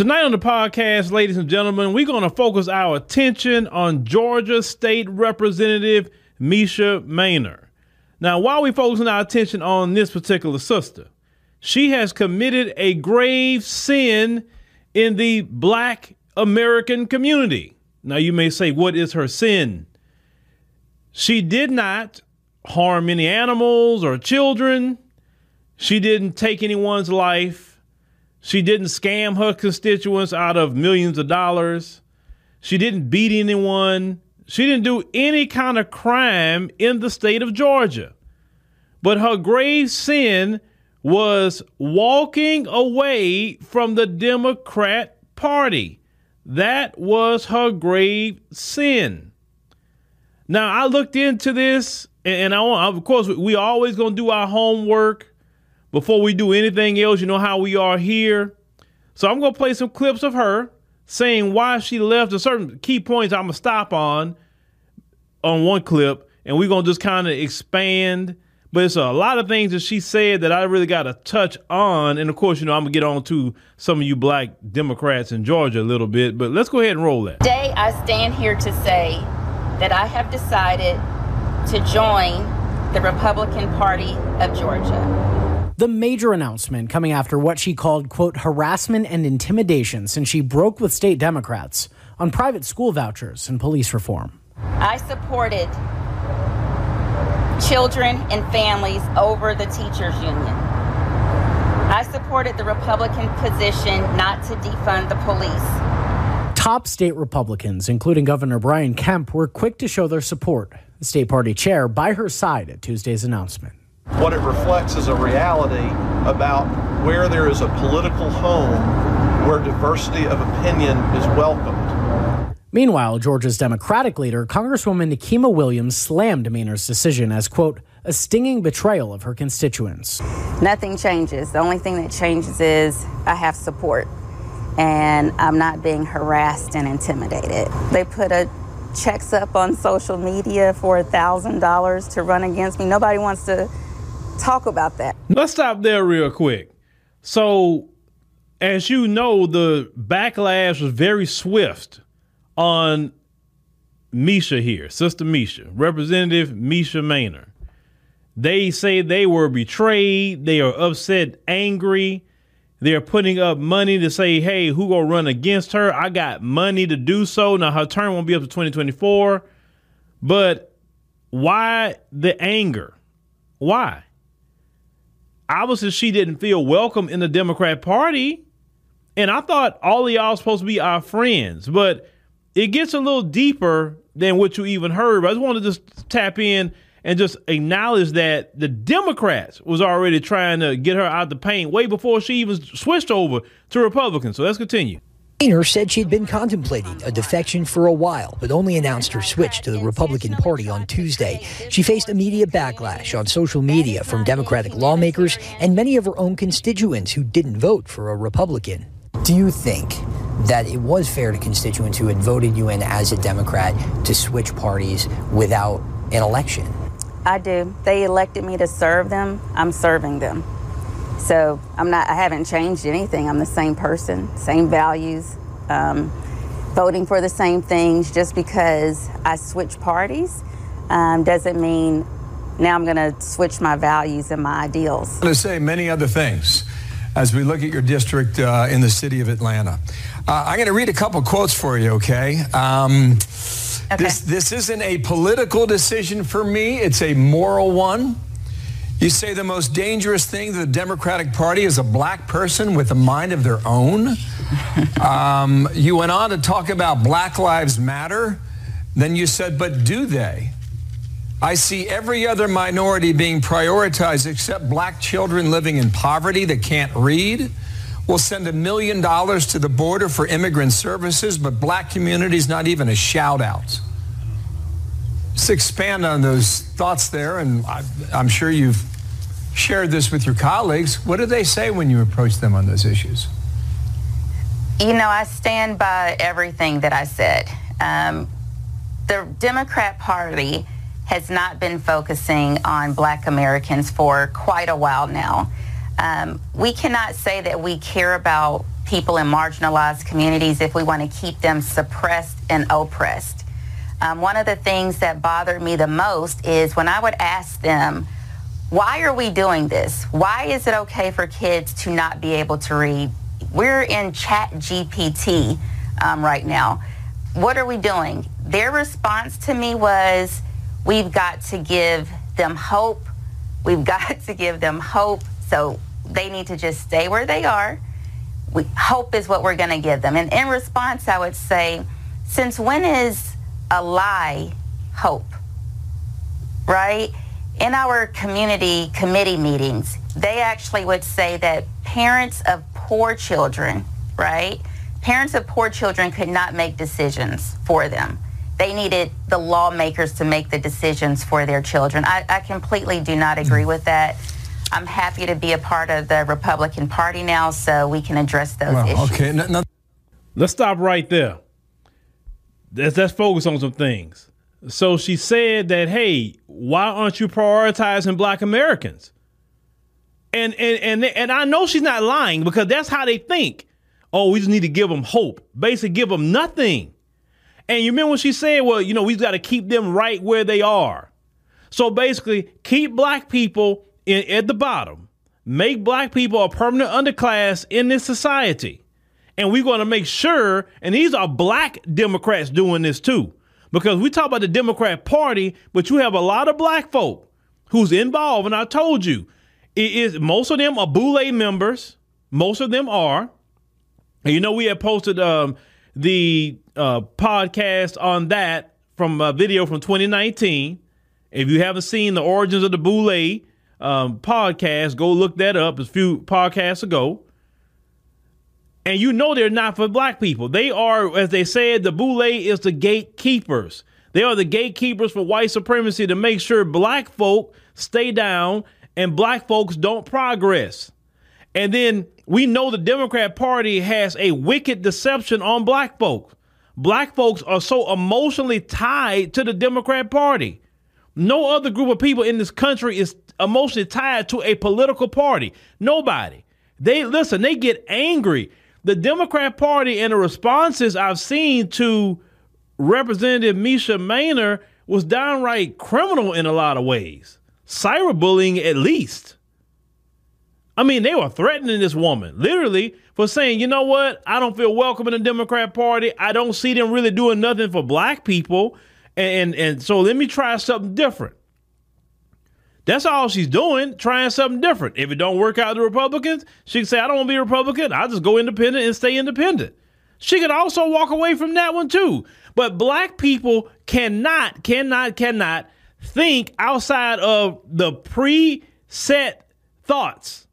Tonight on the podcast, ladies and gentlemen, we're going to focus our attention on Georgia State Representative Mesha Mainor. Now, why are we focusing our attention on this particular sister? She has committed a grave sin in the black American community. Now, you may say, what is her sin? She did not harm any animals or children. She didn't take anyone's life. She didn't scam her constituents out of millions of dollars. She didn't beat anyone. She didn't do any kind of crime in the state of Georgia. But her grave sin was walking away from the Democrat Party. That was her grave sin. Now, I looked into this, and I of course, we always going to do our homework before we do anything else. You know how we are here. So I'm going to play some clips of her saying why she left. A certain key points I'm going to stop on on one clip, and we're going to just kind of expand but it's a lot of things that she said that I really got to touch on. And of course, you know, I'm going to get on to some of you black Democrats in Georgia a little bit. But let's go ahead and roll that. Today, I stand here to say that I have decided to join the Republican Party of Georgia. The major announcement coming after what she called, quote, harassment and intimidation since she broke with state Democrats on private school vouchers and police reform. I supported children and families over the teachers union. I supported the Republican position not to defund the police. Top state Republicans, including Governor Brian Kemp, were quick to show their support. The state party chair by her side at Tuesday's announcement. What it reflects is a reality about where there is a political home where diversity of opinion is welcomed. Meanwhile, Georgia's Democratic leader, Congresswoman Nikema Williams, slammed Mainor's decision as, quote, a stinging betrayal of her constituents. Nothing changes. The only thing that changes is I have support and I'm not being harassed and intimidated. They put a checks up on social media for $1,000 to run against me. Nobody wants to talk about that. Let's stop there real quick. So, as you know, the backlash was very swift on Mesha here, Sister Mesha, Representative Mesha Mainor. They say they were betrayed. They are upset, angry. They're putting up money to say, hey, who gonna run against her? I got money to do so. Now her term won't be up to 2024. But why the anger? Why? Obviously, she didn't feel welcome in the Democrat Party. And I thought all of y'all supposed to be our friends. But it gets a little deeper than what you even heard. But I just want to just tap in and just acknowledge that the Democrats was already trying to get her out the paint way before she even switched over to Republicans. So let's continue. Mainor said she'd been contemplating a defection for a while, but only announced her switch to the Republican Party on Tuesday. She faced immediate backlash on social media from Democratic lawmakers and many of her own constituents who didn't vote for a Republican. Do you think that it was fair to constituents who had voted you in as a Democrat to switch parties without an election? I do. They elected me to serve them. I'm serving them. So I'm not. I haven't changed anything. I'm the same person, same values, um, voting for the same things. Just because I switch parties um, doesn't mean now I'm going to switch my values and my ideals. I'm going to say many other things as we look at your district uh, in the city of Atlanta. Uh, I'm going to read a couple quotes for you, okay? Um, okay? This, this isn't a political decision for me, it's a moral one. You say the most dangerous thing to the Democratic Party is a black person with a mind of their own. um, you went on to talk about Black Lives Matter. Then you said, but do they? I see every other minority being prioritized except black children living in poverty that can't read. We'll send a million dollars to the border for immigrant services, but black communities not even a shout out. Just expand on those thoughts there, and I, I'm sure you've shared this with your colleagues. What do they say when you approach them on those issues? You know, I stand by everything that I said. Um, the Democrat Party has not been focusing on black Americans for quite a while now. Um, we cannot say that we care about people in marginalized communities if we want to keep them suppressed and oppressed. Um, one of the things that bothered me the most is when I would ask them, why are we doing this? Why is it okay for kids to not be able to read? We're in ChatGPT um, right now. What are we doing? Their response to me was, we've got to give them hope. We've got to give them hope. So they need to just stay where they are. We, hope is what we're going to give them. And in response, I would say, since when is a lie hope? Right? In our community committee meetings, they actually would say that parents of poor children, right? Parents of poor children could not make decisions for them. They needed the lawmakers to make the decisions for their children. I, I completely do not agree with that. I'm happy to be a part of the Republican Party now so we can address those well, issues. Okay, no, no. let's stop right there. Let's, let's focus on some things. So she said that, hey, why aren't you prioritizing black Americans? And and and and I know she's not lying because that's how they think. Oh, we just need to give them hope. Basically, give them nothing. And you remember when she said, well, you know, we've got to keep them right where they are. So basically, keep black people in, at the bottom, make black people a permanent underclass in this society. And we're going to make sure, and these are black Democrats doing this too, because we talk about the Democrat Party, but you have a lot of black folk who's involved. And I told you, it is most of them are Boule members. Most of them are. And you know, we had posted um, the uh, podcast on that from a video from 2019. If you haven't seen the origins of the Boule um, podcast, go look that up. It's a few podcasts ago. And you know they're not for black people. They are, as they said, the Boule is the gatekeepers. They are the gatekeepers for white supremacy to make sure black folk stay down and black folks don't progress. And then we know the Democrat Party has a wicked deception on black folks. Black folks are so emotionally tied to the Democrat Party. No other group of people in this country is emotionally tied to a political party. Nobody. They listen, they get angry. The Democrat Party and the responses I've seen to Representative Mesha Mainor was downright criminal in a lot of ways. Cyberbullying, at least. I mean, they were threatening this woman, literally, for saying, you know what? I don't feel welcome in the Democrat Party. I don't see them really doing nothing for black people. And, and, and so let me try something different. That's all she's doing, trying something different. If it don't work out the Republicans, she can say, I don't want to be a Republican. I'll just go independent and stay independent. She could also walk away from that one too. But black people cannot, cannot, cannot think outside of the preset thoughts,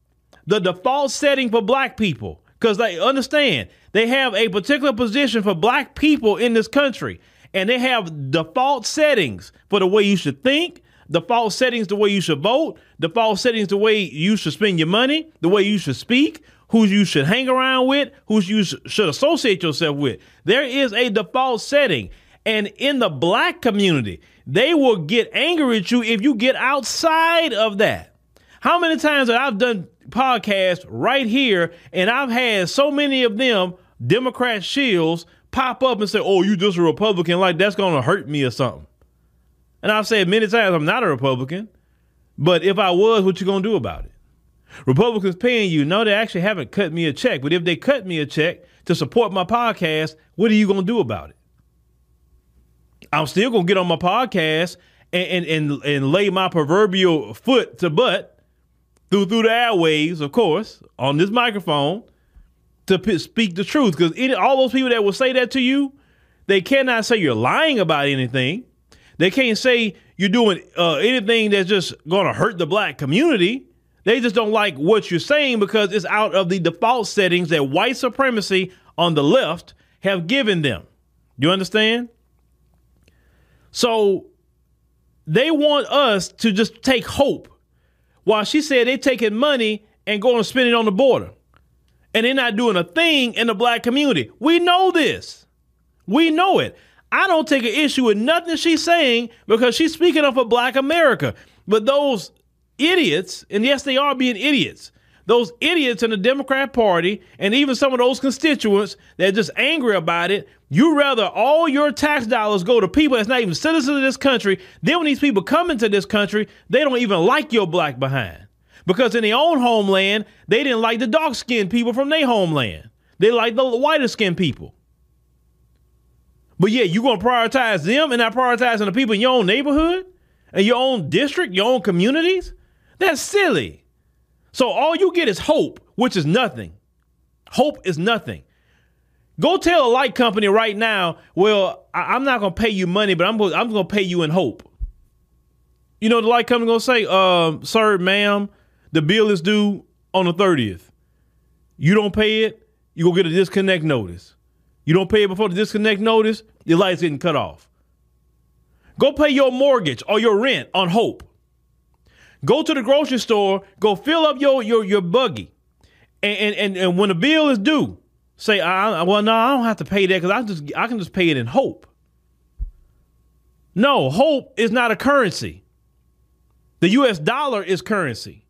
the default setting for black people. Because they understand they have a particular position for black people in this country. And they have default settings for the way you should think, the false settings the way you should vote, the false settings the way you should spend your money, the way you should speak, who you should hang around with, who you should associate yourself with. There is a default setting. And in the black community, they will get angry at you if you get outside of that. How many times have I done podcasts right here and I've had so many of them, Democrat shields, pop up and say, Oh, you just a Republican, like that's gonna hurt me or something. And I've said many times I'm not a Republican, but if I was, what you gonna do about it? Republicans paying you? No, they actually haven't cut me a check. But if they cut me a check to support my podcast, what are you gonna do about it? I'm still gonna get on my podcast and and and, and lay my proverbial foot to butt through through the airwaves, of course, on this microphone to p- speak the truth. Because all those people that will say that to you, they cannot say you're lying about anything. They can't say you're doing uh, anything that's just going to hurt the black community. They just don't like what you're saying because it's out of the default settings that white supremacy on the left have given them. You understand? So they want us to just take hope. While she said they're taking money and going to spend it on the border. And they're not doing a thing in the black community. We know this. We know it. I don't take an issue with nothing she's saying because she's speaking of a black America. But those idiots, and yes, they are being idiots, those idiots in the Democrat Party and even some of those constituents that are just angry about it, you rather all your tax dollars go to people that's not even citizens of this country. Then when these people come into this country, they don't even like your black behind. Because in their own homeland, they didn't like the dark skinned people from their homeland. They like the whiter skinned people. But yeah, you gonna prioritize them and not prioritizing the people in your own neighborhood and your own district, your own communities? That's silly. So all you get is hope, which is nothing. Hope is nothing. Go tell a light company right now, well, I- am not gonna pay you money, but I'm gonna, I'm gonna pay you in hope. You know the light company gonna say, um, sir, ma'am, the bill is due on the 30th. You don't pay it, you go get a disconnect notice. You don't pay it before the disconnect notice, your light's getting cut off. Go pay your mortgage or your rent on hope. Go to the grocery store, go fill up your your your buggy. And and, and when the bill is due, say, I, well, no, I don't have to pay that because I just I can just pay it in hope. No, hope is not a currency. The US dollar is currency.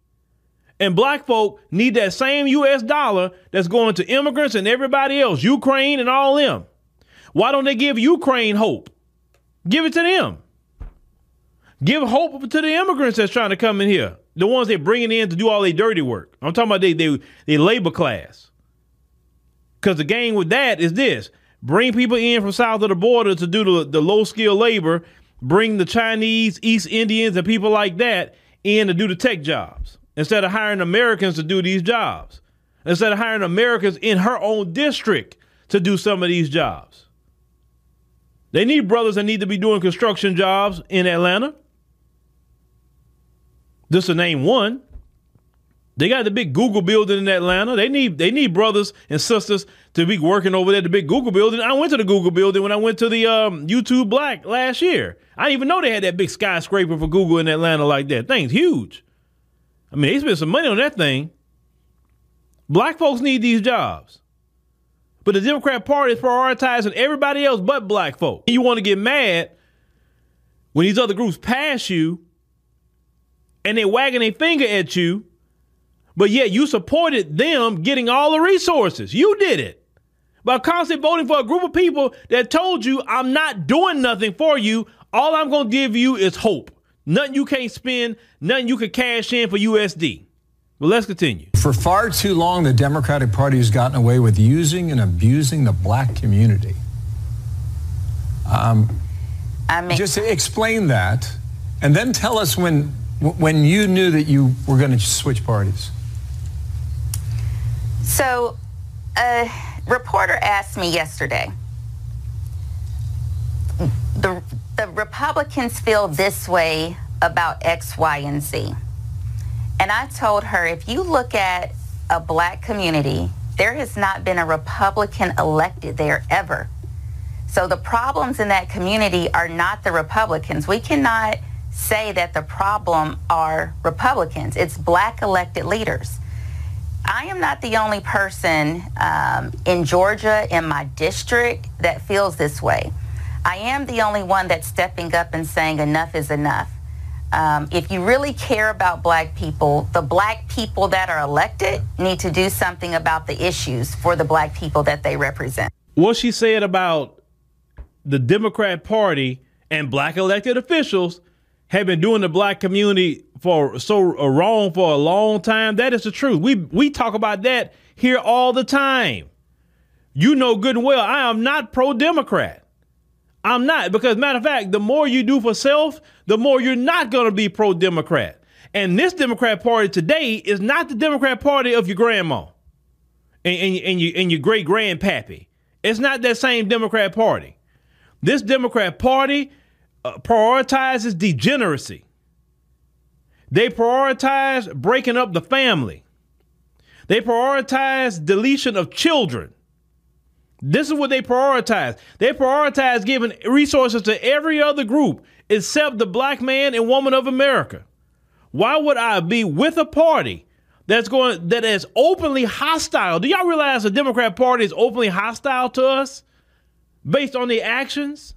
And black folk need that same US dollar that's going to immigrants and everybody else, Ukraine and all them. Why don't they give Ukraine hope? Give it to them. Give hope to the immigrants that's trying to come in here. The ones they're bringing in to do all their dirty work. I'm talking about they they, they labor class. Because the game with that is this bring people in from south of the border to do the, the low skilled labor, bring the Chinese, East Indians, and people like that in to do the tech jobs instead of hiring Americans to do these jobs, instead of hiring Americans in her own district to do some of these jobs. They need brothers that need to be doing construction jobs in Atlanta. Just to name one. They got the big Google building in Atlanta. They need they need brothers and sisters to be working over there at the big Google building. I went to the Google building when I went to the um, YouTube Black last year. I didn't even know they had that big skyscraper for Google in Atlanta like that. Thing's huge. I mean, they spent some money on that thing. Black folks need these jobs. But the Democrat Party is prioritizing everybody else but black folk. You want to get mad when these other groups pass you and they're wagging their finger at you, but yet you supported them getting all the resources. You did it by constantly voting for a group of people that told you, I'm not doing nothing for you. All I'm going to give you is hope. Nothing you can't spend, nothing you can cash in for USD. But let's continue. For far too long, the Democratic Party has gotten away with using and abusing the black community. Um, I mean, just explain that, and then tell us when when you knew that you were going to switch parties? So, a reporter asked me yesterday. The, the Republicans feel this way about X, Y, and Z. And I told her if you look at a black community, there has not been a Republican elected there ever. So the problems in that community are not the Republicans. We cannot say that the problem are Republicans. It's black elected leaders. I am not the only person um, in Georgia, in my district, that feels this way. I am the only one that's stepping up and saying enough is enough. Um, if you really care about black people, the black people that are elected need to do something about the issues for the black people that they represent. What she said about the Democrat Party and black elected officials have been doing the black community for so wrong for a long time. That is the truth. We we talk about that here all the time. You know good and well I am not pro Democrat. I'm not because matter of fact, the more you do for self, the more you're not going to be pro Democrat. And this Democrat Party today is not the Democrat Party of your grandma and, and, and, you, and your great grandpappy. It's not that same Democrat Party. This Democrat Party uh, prioritizes degeneracy. They prioritize breaking up the family. They prioritize deletion of children. This is what they prioritize. They prioritize giving resources to every other group except the black man and woman of America. Why would I be with a party that's going that is openly hostile? Do y'all realize the Democrat Party is openly hostile to us based on their actions?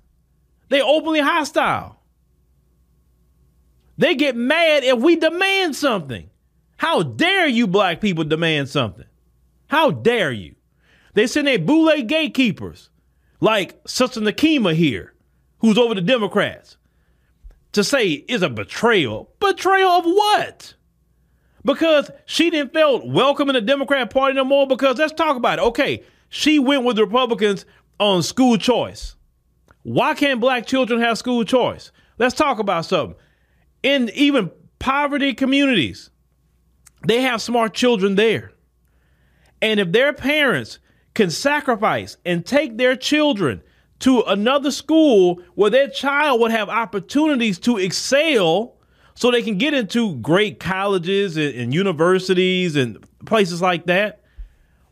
They openly hostile. They get mad if we demand something. How dare you black people demand something? How dare you? They send their boule gatekeepers, like Sister Nikema here, who's over the Democrats, to say is a betrayal. Betrayal of what? Because she didn't feel welcome in the Democrat Party no more. Because let's talk about it. Okay, she went with the Republicans on school choice. Why can't black children have school choice? Let's talk about something. In even poverty communities, they have smart children there. And if their parents can sacrifice and take their children to another school where their child would have opportunities to excel so they can get into great colleges and, and universities and places like that,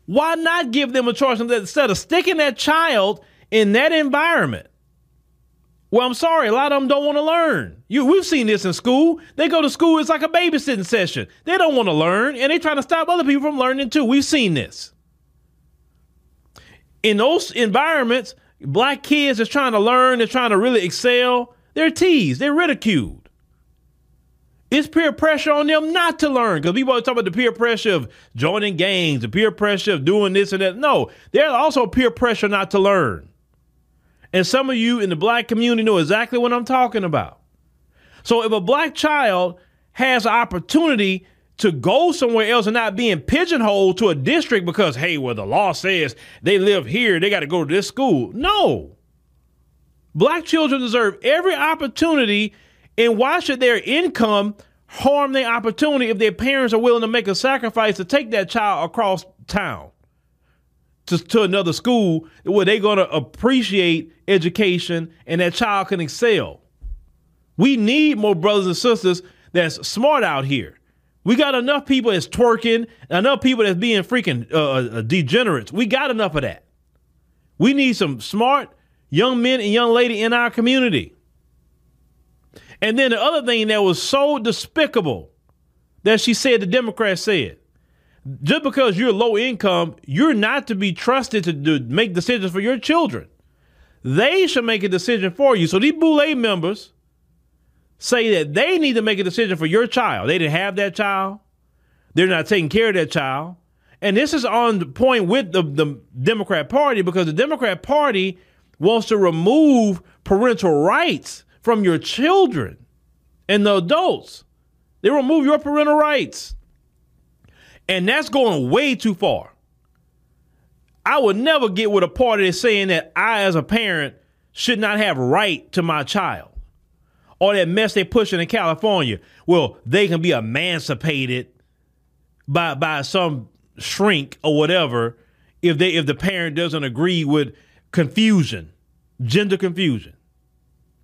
why not give them a choice instead of sticking that child in that environment? Well, I'm sorry, a lot of them don't want to learn. You, we've seen this in school. They go to school, it's like a babysitting session. They don't want to learn, and they're trying to stop other people from learning too. We've seen this. In those environments, black kids is trying to learn, they're trying to really excel. They're teased, they're ridiculed. It's peer pressure on them not to learn because people are talking about the peer pressure of joining gangs, the peer pressure of doing this and that. No, there's also peer pressure not to learn. And some of you in the black community know exactly what I'm talking about. So if a black child has an opportunity to go somewhere else and not being pigeonholed to a district because, hey, well, the law says they live here, they got to go to this school. No. Black children deserve every opportunity, and why should their income harm their opportunity if their parents are willing to make a sacrifice to take that child across town? to, to another school where they're going to appreciate education and that child can excel. We need more brothers and sisters that's smart out here. We got enough people that's twerking, enough people that's being freaking uh, uh, degenerates. We got enough of that. We need some smart young men and young lady in our community. And then the other thing that was so despicable that she said the Democrats said just because you're low income, you're not to be trusted to do, make decisions for your children. They should make a decision for you. So these Boule members say that they need to make a decision for your child. They didn't have that child. They're not taking care of that child. And this is on point with the, the Democrat Party because the Democrat Party wants to remove parental rights from your children and the adults. They remove your parental rights. And that's going way too far. I would never get with a party that's saying that I, as a parent, should not have right to my child. Or that mess they're pushing in California. Well, they can be emancipated by by some shrink or whatever if they if the parent doesn't agree with confusion, gender confusion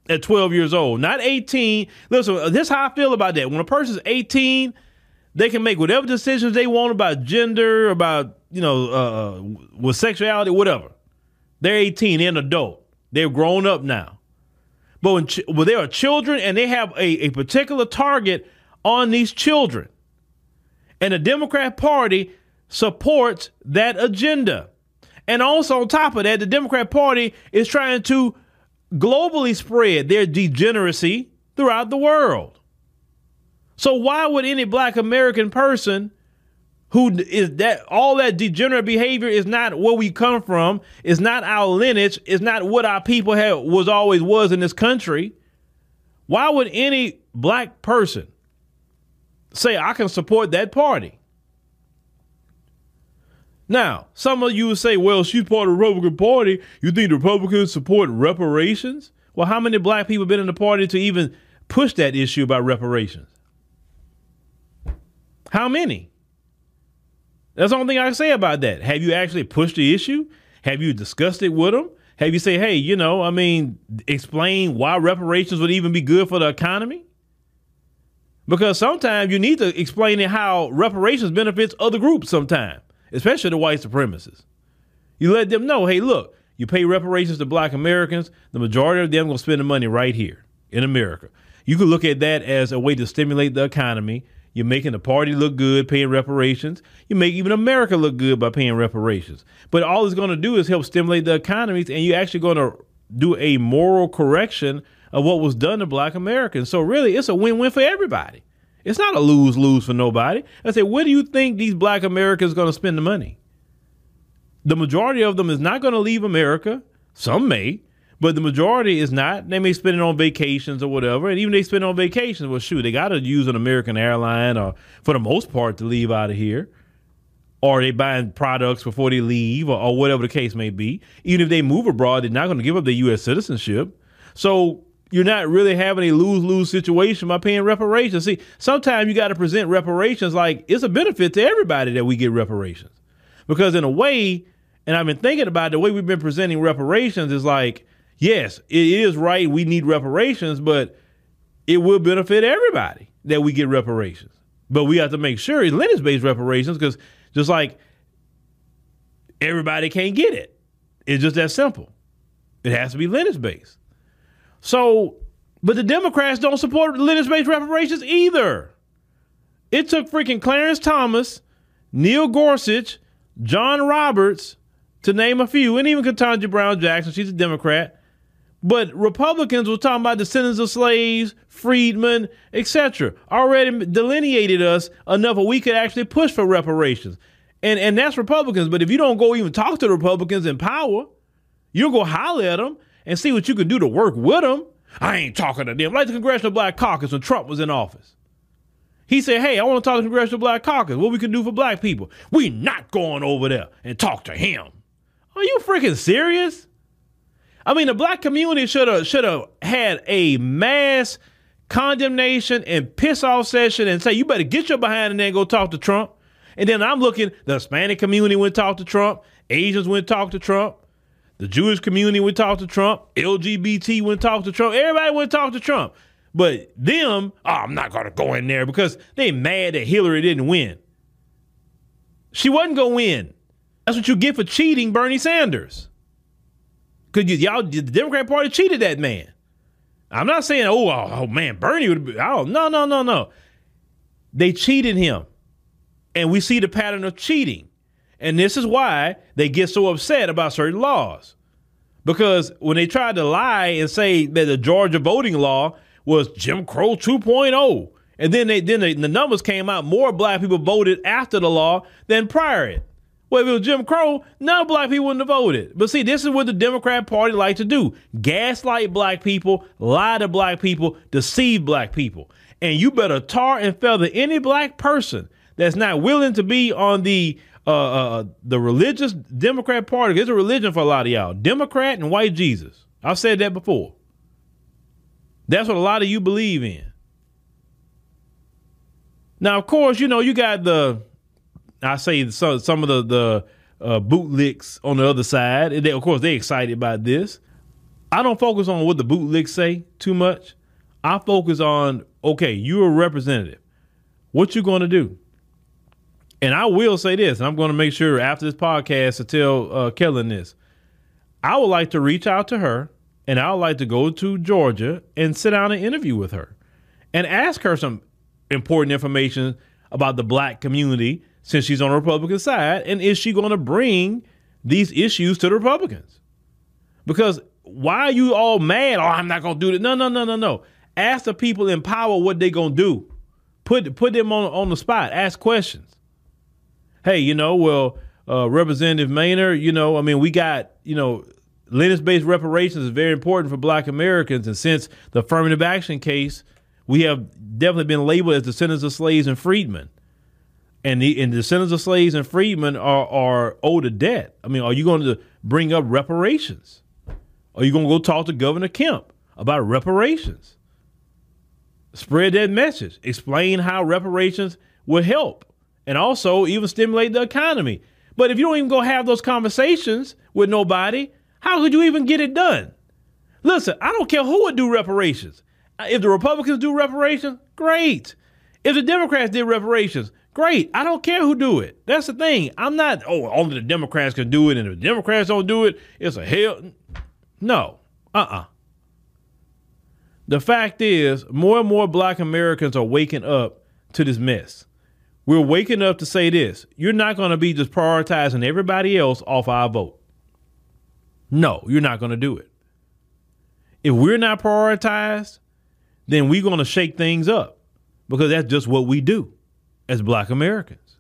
at 12 years old, not 18. Listen, this is how I feel about that. When a person's 18 they can make whatever decisions they want about gender, about you know, uh, uh with sexuality, whatever. They're 18, they're an adult. They're grown up now. But when, ch- they are children and they have a, a particular target on these children, and the Democrat Party supports that agenda. And also, on top of that, the Democrat Party is trying to globally spread their degeneracy throughout the world. So why would any black American person who is that all that degenerate behavior is not where we come from, is not our lineage, is not what our people have was always was in this country. Why would any black person say I can support that party? Now, some of you would say, well, she's part of the Republican Party. You think the Republicans support reparations? Well, how many black people been in the party to even push that issue about reparations? How many? That's the only thing I can say about that. Have you actually pushed the issue? Have you discussed it with them? Have you say, hey, you know, I mean, explain why reparations would even be good for the economy? Because sometimes you need to explain how reparations benefits other groups sometimes, especially the white supremacists. You let them know, hey, look, you pay reparations to black Americans, the majority of them will spend the money right here in America. You could look at that as a way to stimulate the economy you're making the party look good, paying reparations. You make even America look good by paying reparations. But all it's going to do is help stimulate the economies, and you're actually going to do a moral correction of what was done to black Americans. So really, it's a win-win for everybody. It's not a lose lose for nobody. I say, where do you think these black Americans are going to spend the money? The majority of them is not going to leave America. Some may, but the majority is not. They may spend it on vacations or whatever. And even they spend it on vacations, well, shoot, they got to use an American airline or for the most part to leave out of here. Or they buying products before they leave or, or whatever the case may be. Even if they move abroad, they're not going to give up their U.S. citizenship. So you're not really having a lose lose situation by paying reparations. See, sometimes you got to present reparations like it's a benefit to everybody that we get reparations. Because in a way, and I've been thinking about it, the way we've been presenting reparations is like, yes, it is right. We need reparations, but it will benefit everybody that we get reparations. But we have to make sure it's lineage based reparations because just like everybody can't get it, it's just that simple. It has to be lineage based. So, but the Democrats don't support lineage based reparations either. It took freaking Clarence Thomas, Neil Gorsuch, John Roberts, to name a few, and even Ketanji Brown Jackson, she's a Democrat. But Republicans were talking about descendants of slaves, freedmen, etc. Already delineated us enough where we could actually push for reparations. And and that's Republicans. But if you don't go even talk to the Republicans in power, you don't go holler at them and see what you can do to work with them. I ain't talking to them. Like the Congressional Black Caucus when Trump was in office. He said, Hey, I want to talk to the Congressional Black Caucus. What we can do for black people. We not going over there and talk to him. Are you freaking serious? I mean, the black community should have should have had a mass condemnation and piss off session and say, you better get your behind and go talk to Trump. And then I'm looking, the Hispanic community went talk to Trump, Asians went talk to Trump, the Jewish community went talk to Trump, LGBT went talk to Trump, everybody went talk to Trump. But them, oh, I'm not gonna go in there because they mad that Hillary didn't win. She wasn't gonna win. That's what you get for cheating Bernie Sanders. Because y'all, the Democrat Party cheated that man. I'm not saying, oh, oh, oh man, Bernie would be, oh, no, no, no, no. They cheated him. And we see the pattern of cheating. And this is why they get so upset about certain laws. Because when they tried to lie and say that the Georgia voting law was Jim Crow 2.0, and then they then they, the numbers came out, more black people voted after the law than prior it. If it was Jim Crow, none black people wouldn't have voted. But see, this is what the Democrat Party like to do: gaslight black people, lie to black people, deceive black people. And you better tar and feather any black person that's not willing to be on the uh, uh, the religious Democrat Party. It's a religion for a lot of y'all, Democrat and white Jesus. I've said that before. That's what a lot of you believe in. Now, of course, you know you got the I say some of the the uh, bootlicks on the other side. They, of course, they're excited about this. I don't focus on what the bootlicks say too much. I focus on okay, you're a representative. What you going to do? And I will say this, and I'm going to make sure after this podcast to tell uh, Kellen this. I would like to reach out to her, and I would like to go to Georgia and sit down and interview with her, and ask her some important information about the black community since she's on the Republican side, and is she going to bring these issues to the Republicans? Because why are you all mad? Oh, I'm not going to do it. No, no, no, no, no. Ask the people in power what they're going to do. Put put them on on the spot. Ask questions. Hey, you know, well, uh, Representative Mainor, you know, I mean, we got, you know, lineage based reparations is very important for black Americans. And since the affirmative action case, we have definitely been labeled as descendants of slaves and freedmen and the and descendants of slaves and freedmen are are owed a debt. I mean, are you going to bring up reparations? Are you going to go talk to Governor Kemp about reparations? Spread that message. Explain how reparations will help, and also even stimulate the economy. But if you don't even go have those conversations with nobody, how could you even get it done? Listen, I don't care who would do reparations. If the Republicans do reparations, great. If the Democrats did reparations, Great. I don't care who do it. That's the thing. I'm not, oh, only the Democrats can do it, and if the Democrats don't do it, it's a hell. No. Uh-uh. The fact is, more and more black Americans are waking up to this mess. We're waking up to say this. You're not going to be just prioritizing everybody else off our vote. No, you're not going to do it. If we're not prioritized, then we're going to shake things up because that's just what we do as black Americans.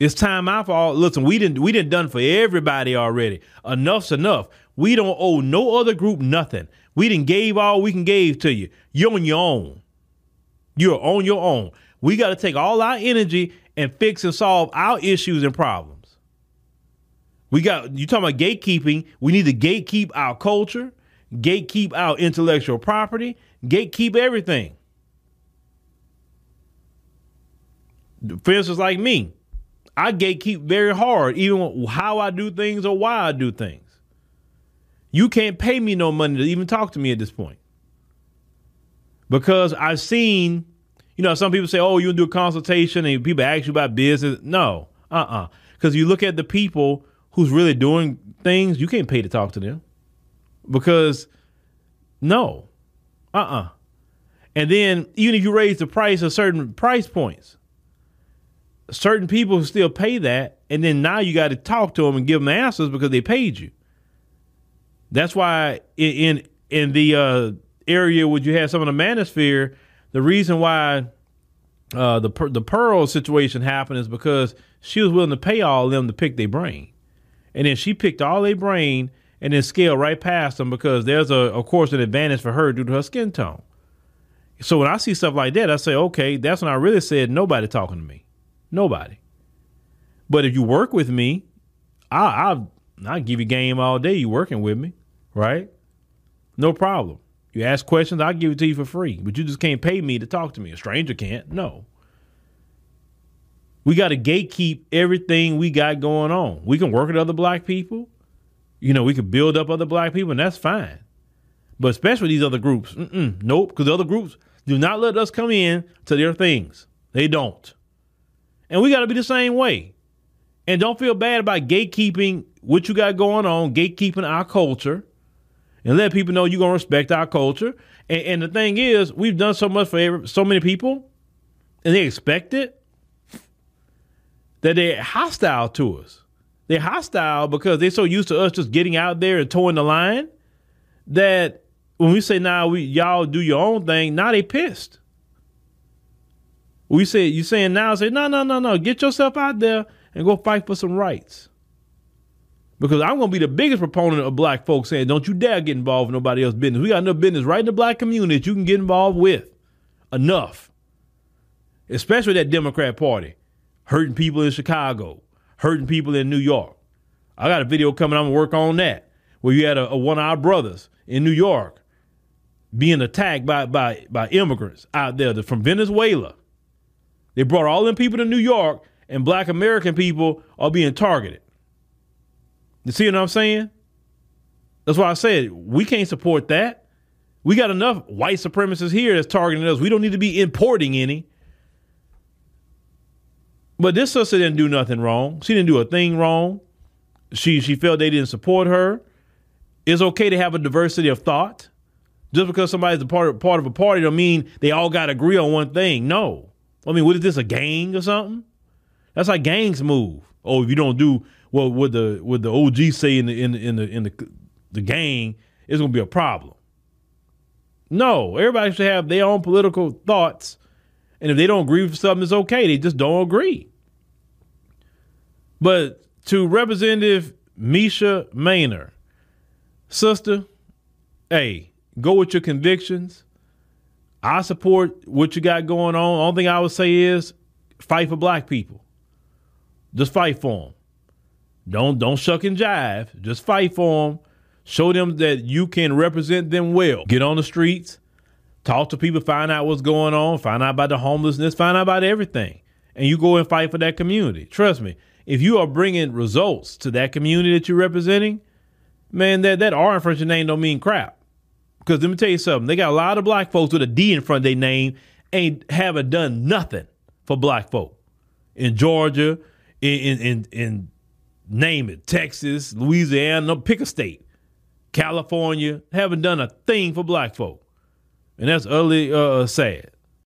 It's time out for all listen, we didn't we didn't done for everybody already. Enough's enough. We don't owe no other group nothing. We didn't gave all we can give to you. You're on your own. You're on your own. We got to take all our energy and fix and solve our issues and problems. We got you talking about gatekeeping. We need to gatekeep our culture, gatekeep our intellectual property, gatekeep everything. Instance, like me, I gatekeep very hard, even how I do things or why I do things. You can't pay me no money to even talk to me at this point. Because I've seen, you know, some people say, oh, you do a consultation and people ask you about business. No, uh uh-uh. uh. Because you look at the people who's really doing things, you can't pay to talk to them. Because, no, uh uh-uh. uh. And then even if you raise the price of certain price points, certain people still pay that, and then now you got to talk to them and give them answers because they paid you. That's why in in the uh, area where you have some of the manosphere, the reason why uh, the the Pearl situation happened is because she was willing to pay all of them to pick their brain, and then she picked all their brain and then scaled right past them because there's a of course an advantage for her due to her skin tone. So when I see stuff like that, I say, okay, that's when I really said nobody talking to me, nobody. But if you work with me, I I I give you game all day. You working with me right? No problem. You ask questions, I'll give it to you for free, but you just can't pay me to talk to me. A stranger can't. No. We got to gatekeep everything we got going on. We can work with other black people. You know, we can build up other black people, and that's fine. But especially these other groups, nope, because other groups do not let us come in to their things. They don't. And we got to be the same way. And don't feel bad about gatekeeping what you got going on, gatekeeping our culture and let people know you're gonna respect our culture. And, and the thing is, we've done so much for so many people, and they expect it that they're hostile to us. They're hostile because they're so used to us just getting out there and towing the line that when we say now nah, we y'all do your own thing, now they pissed. We say you saying now say no no no no get yourself out there and go fight for some rights. Because I'm going to be the biggest proponent of black folks saying, don't you dare get involved in nobody else's business. We got enough business right in the black community that you can get involved with. Enough. Especially that Democrat Party. Hurting people in Chicago, hurting people in New York. I got a video coming, I'm going to work on that, where you had a, a, one of our brothers in New York being attacked by, by, by immigrants out there from Venezuela. They brought all them people to New York, and black American people are being targeted. You see what I'm saying? That's why I said we can't support that. We got enough white supremacists here that's targeting us. We don't need to be importing any. But this sister didn't do nothing wrong. She didn't do a thing wrong. She she felt they didn't support her. It's okay to have a diversity of thought. Just because somebody's a part of, part of a party don't mean they all got to agree on one thing. No. I mean, what is this, a gang or something? That's how gangs move. Oh, if you don't do well, what the what the OG say in the in the in the in the, the gang going to be a problem. No, everybody should have their own political thoughts, and if they don't agree with something, it's okay. They just don't agree. But to Representative Mesha Mainor, sister, hey, go with your convictions. I support what you got going on. Only thing I would say is fight for black people. Just fight for them. Don't don't shuck and jive. Just fight for them. Show them that you can represent them well. Get on the streets, talk to people, find out what's going on, find out about the homelessness, find out about everything, and you go and fight for that community. Trust me, if you are bringing results to that community that you're representing, man, that that R in front of your name don't mean crap. Because let me tell you something, they got a lot of black folks with a D in front of their name ain't haven't done nothing for black folk in Georgia, in in in name it Texas, Louisiana, pick a state. California haven't done a thing for black folk. And that's utterly uh, sad.